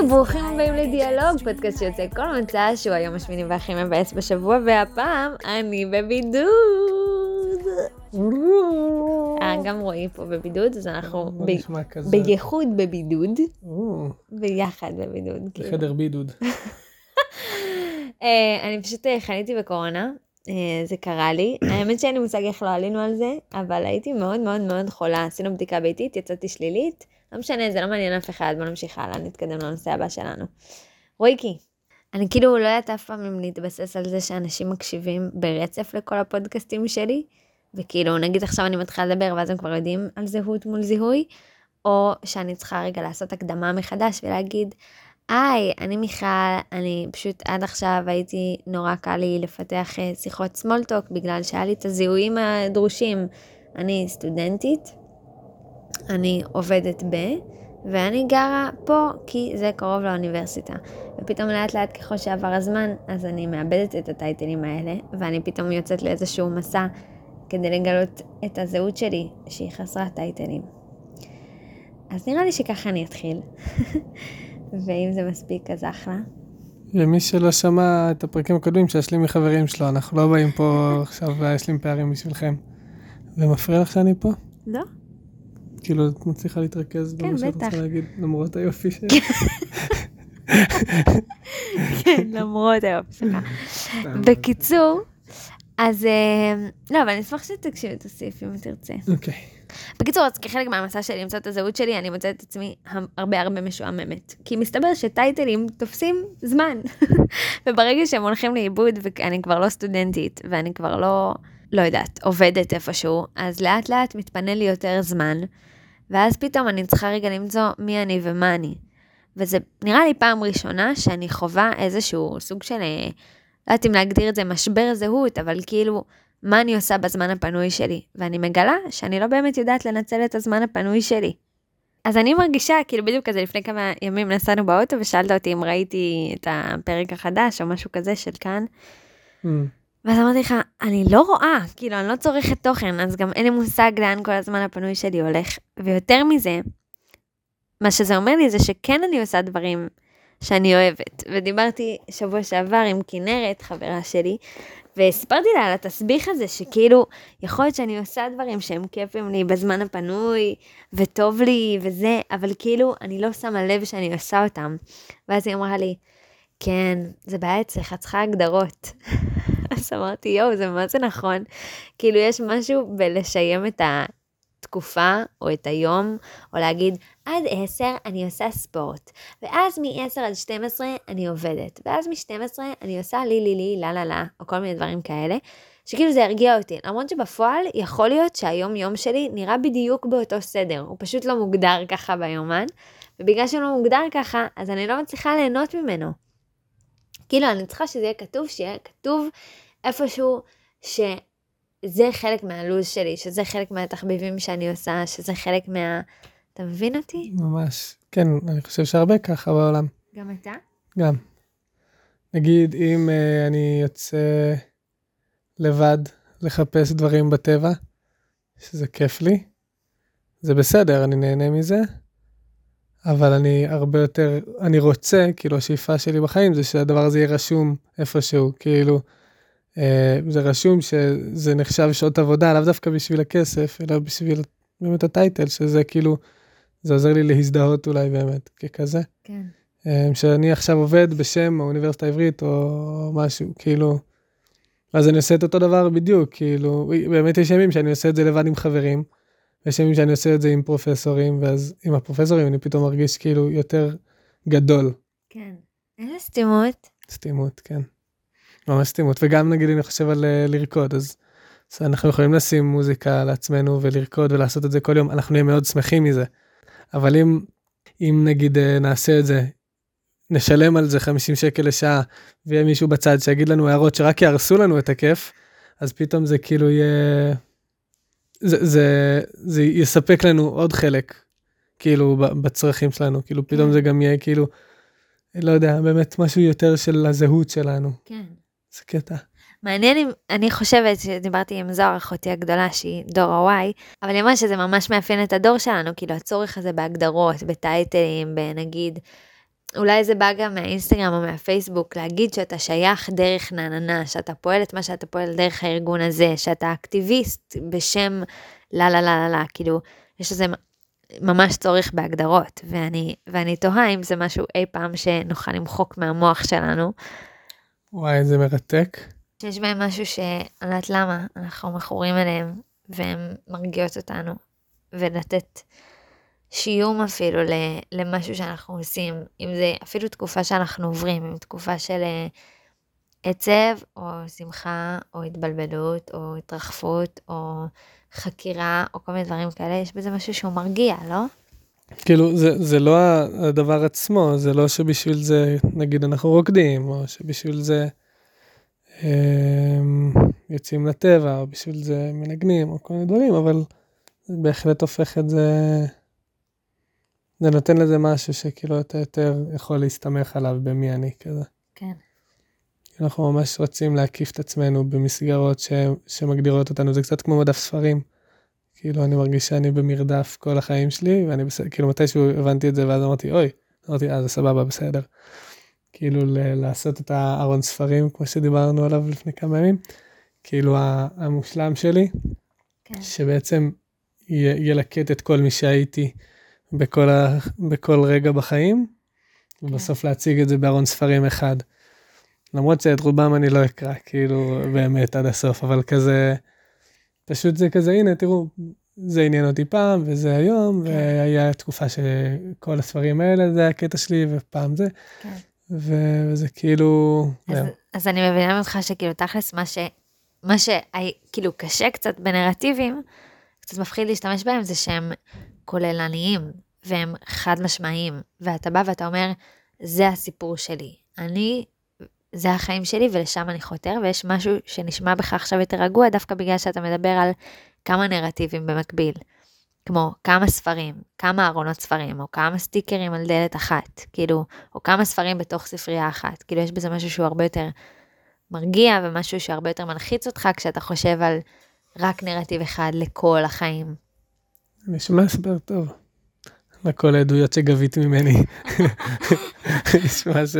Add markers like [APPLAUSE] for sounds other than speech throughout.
היי, ברוכים הבאים לדיאלוג, פודקאסט שיוצא כל מצע שהוא היום השמיני והכי מבאס בשבוע, והפעם אני בבידוד. אה, גם רועי פה בבידוד, אז אנחנו כזה. בייחוד בבידוד, או, ביחד בבידוד. כאילו. בחדר בידוד. [LAUGHS] אה, אני פשוט אה, חניתי בקורונה, אה, זה קרה לי. האמת שאין לי מושג איך לא עלינו על זה, אבל הייתי מאוד מאוד מאוד חולה. עשינו בדיקה ביתית, יצאתי שלילית. לא משנה, זה לא מעניין אף אחד, בוא נמשיך הלאה, נתקדם לנושא הבא שלנו. רויקי, אני כאילו לא יודעת אף פעם אם להתבסס על זה שאנשים מקשיבים ברצף לכל הפודקאסטים שלי, וכאילו נגיד עכשיו אני מתחילה לדבר ואז הם כבר יודעים על זהות מול זיהוי, או שאני צריכה רגע לעשות הקדמה מחדש ולהגיד, היי, אני מיכל, אני פשוט עד עכשיו הייתי, נורא קל לי לפתח אה, שיחות סמולטוק בגלל שהיה לי את הזיהויים הדרושים. אני סטודנטית, אני עובדת ב, ואני גרה פה כי זה קרוב לאוניברסיטה. ופתאום לאט לאט ככל שעבר הזמן, אז אני מאבדת את הטייטלים האלה, ואני פתאום יוצאת לאיזשהו מסע כדי לגלות את הזהות שלי, שהיא חסרת טייטלים. אז נראה לי שככה אני אתחיל. [LAUGHS] ואם זה מספיק, אז אחלה. למי שלא שמע את הפרקים הקודמים, שישלים מחברים שלו, אנחנו לא באים פה עכשיו להשלים פערים בשבילכם. ומפריע לך שאני פה? לא? כאילו, את מצליחה להתרכז כן, במה שאת בטח. רוצה להגיד, למרות היופי שלי. כן, למרות היופי שלך. בקיצור, אז אה, לא, אבל אני אשמח שתקשיב את הסעיף אם תרצה. אוקיי. בקיצור, אז כחלק מהמסע שלי למצוא את הזהות שלי, אני מוצאת את עצמי הרבה הרבה משועממת. כי מסתבר שטייטלים תופסים זמן. [LAUGHS] וברגע שהם הולכים לאיבוד, ואני כבר לא סטודנטית, ואני כבר לא, לא יודעת, עובדת איפשהו, אז לאט לאט מתפנה לי יותר זמן, ואז פתאום אני צריכה רגע למצוא מי אני ומה אני. וזה נראה לי פעם ראשונה שאני חווה איזשהו סוג של, אה, לא יודעת אם להגדיר את זה משבר זהות, אבל כאילו, מה אני עושה בזמן הפנוי שלי, ואני מגלה שאני לא באמת יודעת לנצל את הזמן הפנוי שלי. אז אני מרגישה, כאילו בדיוק כזה לפני כמה ימים נסענו באוטו ושאלת אותי אם ראיתי את הפרק החדש או משהו כזה של כאן, אמ, ואז אמרתי לך, אני לא רואה, כאילו אני לא צורכת תוכן, אז גם אין לי מושג לאן כל הזמן הפנוי שלי הולך. ויותר מזה, מה שזה אומר לי זה שכן אני עושה דברים שאני אוהבת. ודיברתי שבוע שעבר עם כנרת, חברה שלי, וסיפרתי לה על התסביך הזה, שכאילו, יכול להיות שאני עושה דברים שהם כיפים לי בזמן הפנוי, וטוב לי וזה, אבל כאילו, אני לא שמה לב שאני עושה אותם. ואז היא אמרה לי, כן, זה בעיה אצלך, צריכה הגדרות. [LAUGHS] אז אמרתי, יואו, זה מה זה נכון. כאילו, יש משהו בלשיים את התקופה, או את היום, או להגיד, עד 10 אני עושה ספורט, ואז מ-10 עד 12 אני עובדת, ואז מ-12 אני עושה לי לי לי, לה לה לה, או כל מיני דברים כאלה, שכאילו זה הרגיע אותי. למרות שבפועל יכול להיות שהיום-יום שלי נראה בדיוק באותו סדר, הוא פשוט לא מוגדר ככה ביומן, ובגלל שהוא לא מוגדר ככה, אז אני לא מצליחה ליהנות ממנו. כאילו, אני צריכה שזה יהיה כתוב, שיהיה כתוב איפשהו שזה חלק מהלו"ז שלי, שזה חלק מהתחביבים שאני עושה, שזה חלק מה... אתה מבין אותי? ממש. כן, אני חושב שהרבה ככה בעולם. גם אתה? גם. נגיד, אם uh, אני יוצא לבד לחפש דברים בטבע, שזה כיף לי, זה בסדר, אני נהנה מזה, אבל אני הרבה יותר, אני רוצה, כאילו השאיפה שלי בחיים זה שהדבר הזה יהיה רשום איפשהו, כאילו, uh, זה רשום שזה נחשב שעות עבודה, לאו דווקא בשביל הכסף, אלא בשביל באמת הטייטל, שזה כאילו, זה עוזר לי להזדהות אולי באמת, ככזה. כן. אה, שאני עכשיו עובד בשם האוניברסיטה העברית או משהו, כאילו, אז אני עושה את אותו דבר בדיוק, כאילו, באמת יש ימים שאני עושה את זה לבד עם חברים, ויש ימים שאני עושה את זה עם פרופסורים, ואז עם הפרופסורים אני פתאום מרגיש כאילו יותר גדול. כן. איזה סתימות. סתימות, כן. ממש סתימות, וגם נגיד אני חושב על אה, לרקוד, אז, אז אנחנו יכולים לשים מוזיקה לעצמנו ולרקוד ולעשות את זה כל יום, אנחנו נהיה מאוד שמחים מזה. אבל אם, אם נגיד אה, נעשה את זה, נשלם על זה 50 שקל לשעה, ויהיה מישהו בצד שיגיד לנו הערות שרק יהרסו לנו את הכיף, אז פתאום זה כאילו יהיה... זה, זה, זה יספק לנו עוד חלק, כאילו, בצרכים שלנו, כאילו, פתאום כן. זה גם יהיה כאילו, לא יודע, באמת משהו יותר של הזהות שלנו. כן. זה קטע. מעניין אם, אני חושבת שדיברתי עם זוהר, אחותי הגדולה, שהיא דור ה-Y, אבל היא אמרה שזה ממש מאפיין את הדור שלנו, כאילו הצורך הזה בהגדרות, בטייטלים, בנגיד, אולי זה בא גם מהאינסטגרם או מהפייסבוק, להגיד שאתה שייך דרך נעננה, שאתה פועל את מה שאתה פועל דרך הארגון הזה, שאתה אקטיביסט בשם לה לה לה לה לה, כאילו, יש לזה ממש צורך בהגדרות, ואני, ואני תוהה אם זה משהו אי פעם שנוכל למחוק מהמוח שלנו. וואי, זה מרתק. שיש בהם משהו שאני לא יודעת למה, אנחנו מכורים אליהם, והם מרגיעות אותנו, ולתת שיום אפילו למשהו שאנחנו עושים, אם זה אפילו תקופה שאנחנו עוברים, אם תקופה של אה, עצב, או שמחה, או התבלבלות, או התרחפות, או חקירה, או כל מיני דברים כאלה, יש בזה משהו שהוא מרגיע, לא? כאילו, זה, זה לא הדבר עצמו, זה לא שבשביל זה, נגיד, אנחנו רוקדים, או שבשביל זה אה, יוצאים לטבע, או בשביל זה מנגנים, או כל מיני דברים, אבל זה בהחלט הופך את זה, זה נותן לזה משהו שכאילו אתה יותר יכול להסתמך עליו במי אני כזה. כן. אנחנו ממש רוצים להקיף את עצמנו במסגרות ש... שמגדירות אותנו, זה קצת כמו מדף ספרים. כאילו אני מרגיש שאני במרדף כל החיים שלי, ואני בסדר, כאילו מתישהו הבנתי את זה ואז אמרתי, אוי, אמרתי, אה, זה סבבה, בסדר. כאילו ל- לעשות את הארון ספרים, כמו שדיברנו עליו לפני כמה ימים, כאילו המושלם שלי, כן. שבעצם י- ילקט את כל מי שהייתי בכל, ה- בכל רגע בחיים, כן. ובסוף להציג את זה בארון ספרים אחד. למרות שאת רובם אני לא אקרא, כאילו, באמת עד הסוף, אבל כזה, פשוט זה כזה, הנה, תראו, זה עניין אותי פעם, וזה היום, כן. והיה תקופה שכל הספרים האלה, זה הקטע שלי, ופעם זה, כן. וזה כאילו, אז, זהו. אז אני מבינה ממך שכאילו תכלס מה ש... מה שכאילו קשה קצת בנרטיבים, קצת מפחיד להשתמש בהם, זה שהם כוללניים, והם חד משמעיים, ואתה בא ואתה אומר, זה הסיפור שלי. אני, זה החיים שלי ולשם אני חותר, ויש משהו שנשמע בך עכשיו יותר רגוע, דווקא בגלל שאתה מדבר על כמה נרטיבים במקביל. כמו כמה ספרים, כמה ארונות ספרים, או כמה סטיקרים על דלת אחת, כאילו, או כמה ספרים בתוך ספרייה אחת. כאילו, יש בזה משהו שהוא הרבה יותר מרגיע, ומשהו שהרבה יותר מלחיץ אותך כשאתה חושב על רק נרטיב אחד לכל החיים. נשמע הסבר טוב. לכל העדויות שגבית ממני. [LAUGHS] נשמע ש...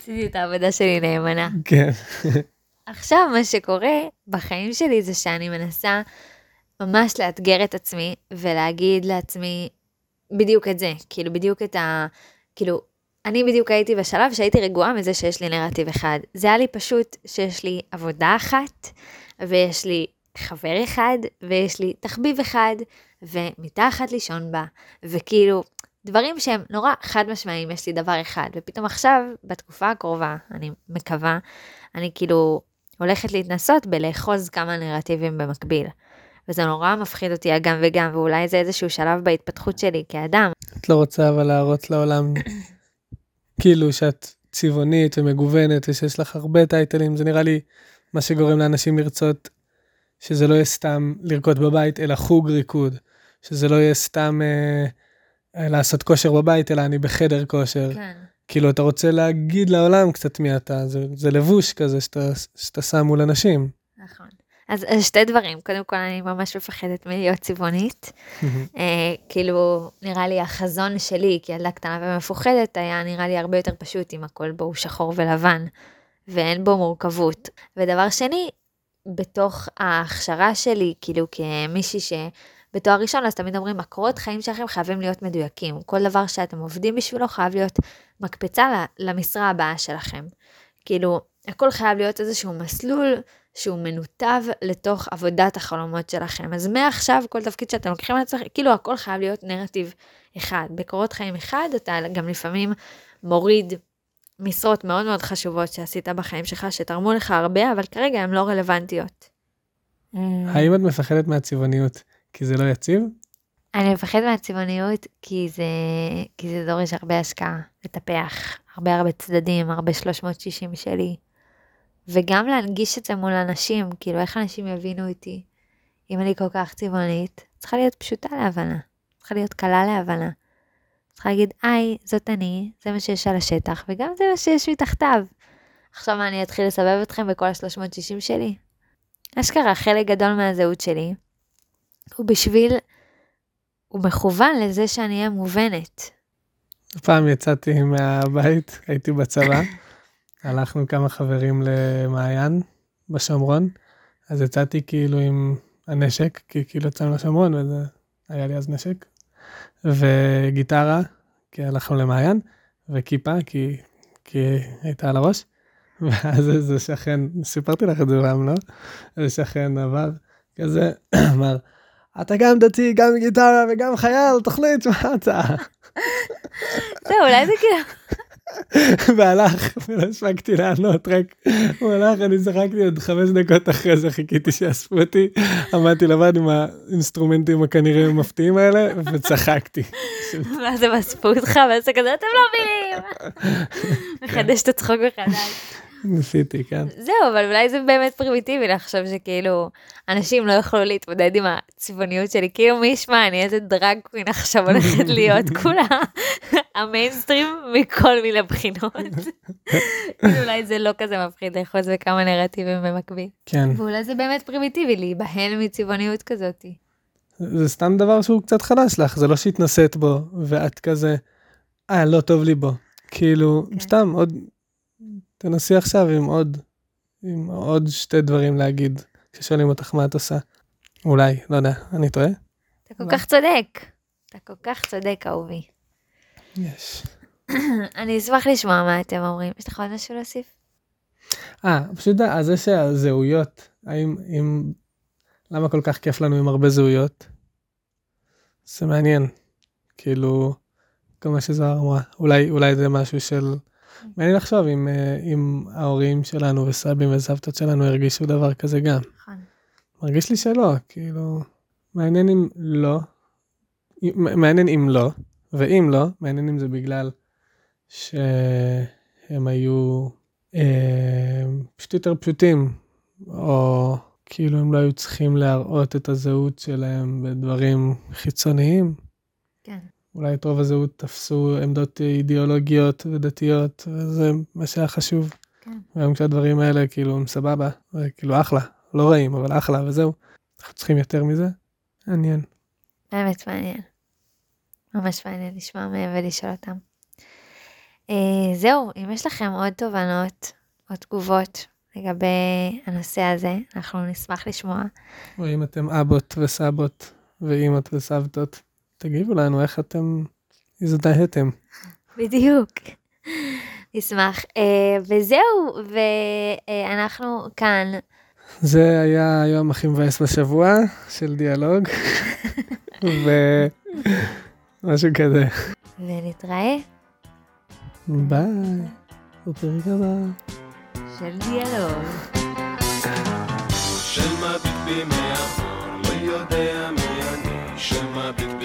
עשיתי את העבודה שלי נאמנה. כן. עכשיו, מה שקורה בחיים שלי זה שאני מנסה ממש לאתגר את עצמי ולהגיד לעצמי בדיוק את זה, כאילו בדיוק את ה... כאילו, אני בדיוק הייתי בשלב שהייתי רגועה מזה שיש לי נרטיב אחד. זה היה לי פשוט שיש לי עבודה אחת, ויש לי חבר אחד, ויש לי תחביב אחד, ומיטה אחת לישון בה, וכאילו, דברים שהם נורא חד משמעיים, יש לי דבר אחד, ופתאום עכשיו, בתקופה הקרובה, אני מקווה, אני כאילו הולכת להתנסות בלאחוז כמה נרטיבים במקביל. וזה נורא מפחיד אותי הגם וגם, ואולי זה איזשהו שלב בהתפתחות שלי כאדם. את לא רוצה אבל להראות לעולם, [COUGHS] כאילו שאת צבעונית ומגוונת ושיש לך הרבה טייטלים, זה נראה לי מה שגורם לאנשים לרצות שזה לא יהיה סתם לרקוד בבית, אלא חוג ריקוד. שזה לא יהיה סתם אה, אה, לעשות כושר בבית, אלא אני בחדר כושר. כן. כאילו, אתה רוצה להגיד לעולם קצת מי אתה, זה, זה לבוש כזה שאתה, שאתה שם מול אנשים. נכון. אז, אז שתי דברים, קודם כל אני ממש מפחדת מלהיות צבעונית. אה, כאילו, נראה לי החזון שלי כילדה קטנה ומפוחדת היה נראה לי הרבה יותר פשוט אם הכל בו הוא שחור ולבן, ואין בו מורכבות. ודבר שני, בתוך ההכשרה שלי, כאילו כמישהי שבתואר ראשון, אז תמיד אומרים, הקורות חיים שלכם חייבים להיות מדויקים. כל דבר שאתם עובדים בשבילו חייב להיות מקפצה למשרה הבאה שלכם. כאילו, הכל חייב להיות איזשהו מסלול שהוא מנותב לתוך עבודת החלומות שלכם. אז מעכשיו, כל תפקיד שאתם לוקחים על עצמכם, כאילו הכל חייב להיות נרטיב אחד. בקורות חיים אחד, אתה גם לפעמים מוריד משרות מאוד מאוד חשובות שעשית בחיים שלך, שתרמו לך הרבה, אבל כרגע הן לא רלוונטיות. האם את מפחדת מהצבעוניות? כי זה לא יציב? אני מפחדת מהצבעוניות כי זה, כי זה דורש הרבה השקעה, לטפח, הרבה הרבה צדדים, הרבה 360 שלי. וגם להנגיש את זה מול אנשים, כאילו איך אנשים יבינו אותי. אם אני כל כך צבעונית, צריכה להיות פשוטה להבנה, צריכה להיות קלה להבנה. צריכה להגיד, היי, זאת אני, זה מה שיש על השטח, וגם זה מה שיש מתחתיו. עכשיו אני אתחיל לסבב אתכם בכל ה-360 שלי? אשכרה, חלק גדול מהזהות שלי הוא בשביל, הוא מכוון לזה שאני אהיה מובנת. פעם יצאתי מהבית, הייתי בצבא, [COUGHS] הלכנו כמה חברים למעיין בשומרון, אז יצאתי כאילו עם הנשק, כי כאילו יצאנו לשומרון וזה, היה לי אז נשק, וגיטרה, כי הלכנו למעיין, וכיפה, כי, כי הייתה על הראש, ואז איזה שכן, סיפרתי לך את זה פעם, לא? איזה שכן עבר, כזה, [CLEARS THROAT] אמר, אתה גם דתי, גם גיטרה וגם חייל, תחליט מה אתה. זהו, אולי זה כאילו... [LAUGHS] והלך, ולא הספקתי לענות, רק הוא הלך, אני צחקתי עוד חמש דקות אחרי זה, חיכיתי שיאספו אותי, עמדתי לבד עם האינסטרומנטים הכנראה המפתיעים האלה, וצחקתי. ואז הם אספו אותך, ואז אתה כזה, אתם לא מבינים. [LAUGHS] מחדש את הצחוק מחדש. ניסיתי, כן. זהו, אבל אולי זה באמת פרימיטיבי לחשוב שכאילו, אנשים לא יוכלו להתמודד עם הצבעוניות שלי, כאילו מי ישמע, אני איזה drag queen עכשיו הולכת [LAUGHS] להיות כולה המיינסטרים מכל מיני בחינות. כאילו, אולי זה לא כזה מפחיד לאחוז בכמה נרטיבים במקביל. כן. ואולי זה באמת פרימיטיבי להיבהל מצבעוניות כזאת. זה סתם דבר שהוא קצת חדש לך, זה לא שהתנסית בו, ואת כזה, אה, לא טוב לי בו. כאילו, כן. סתם עוד, תנסי עכשיו עם עוד, עם עוד שתי דברים להגיד, כששואלים אותך מה את עושה. אולי, לא יודע, אני טועה? אתה כל כך צודק. אתה כל כך צודק, אהובי. יש. [CLEARS THROAT] אני אשמח לשמוע מה אתם אומרים. יש לך עוד משהו להוסיף? אה, פשוט אז זה שהזהויות, האם, אם, למה כל כך כיף לנו עם הרבה זהויות? זה מעניין. כאילו, כל מה שזוהר אמרה, אולי, אולי זה משהו של, מעניין לחשוב אם, אה, אם ההורים שלנו וסבים וסבתות שלנו הרגישו דבר כזה גם. נכון. מרגיש לי שלא, כאילו, מעניין אם לא, מעניין אם לא, ואם לא, מעניין אם זה בגלל שהם היו אה, פשוט יותר פשוטים, או כאילו הם לא היו צריכים להראות את הזהות שלהם בדברים חיצוניים. כן. אולי את רוב הזהות תפסו עמדות אידיאולוגיות ודתיות, וזה מה שהיה חשוב. כן. והיום כשהדברים האלה כאילו הם סבבה, כאילו אחלה, לא רעים, אבל אחלה וזהו. אנחנו צריכים יותר מזה? מעניין. באמת מעניין. ממש מעניין לשמוע מהם ולשאול אותם. אה, זהו, אם יש לכם עוד תובנות או תגובות לגבי הנושא הזה, אנחנו נשמח לשמוע. או אם אתם אבות וסבות ואימות וסבתות, תגיבו לנו איך אתם הזדהיתם. בדיוק. נשמח. אה, וזהו, ואנחנו כאן. זה היה היום הכי מבאס בשבוע של דיאלוג, [LAUGHS] ומשהו כזה. ונתראה ביי, בפרק הבא. של דיאלוג. של מביט בי מאחור, לא יודע מי אני, של מביט בי.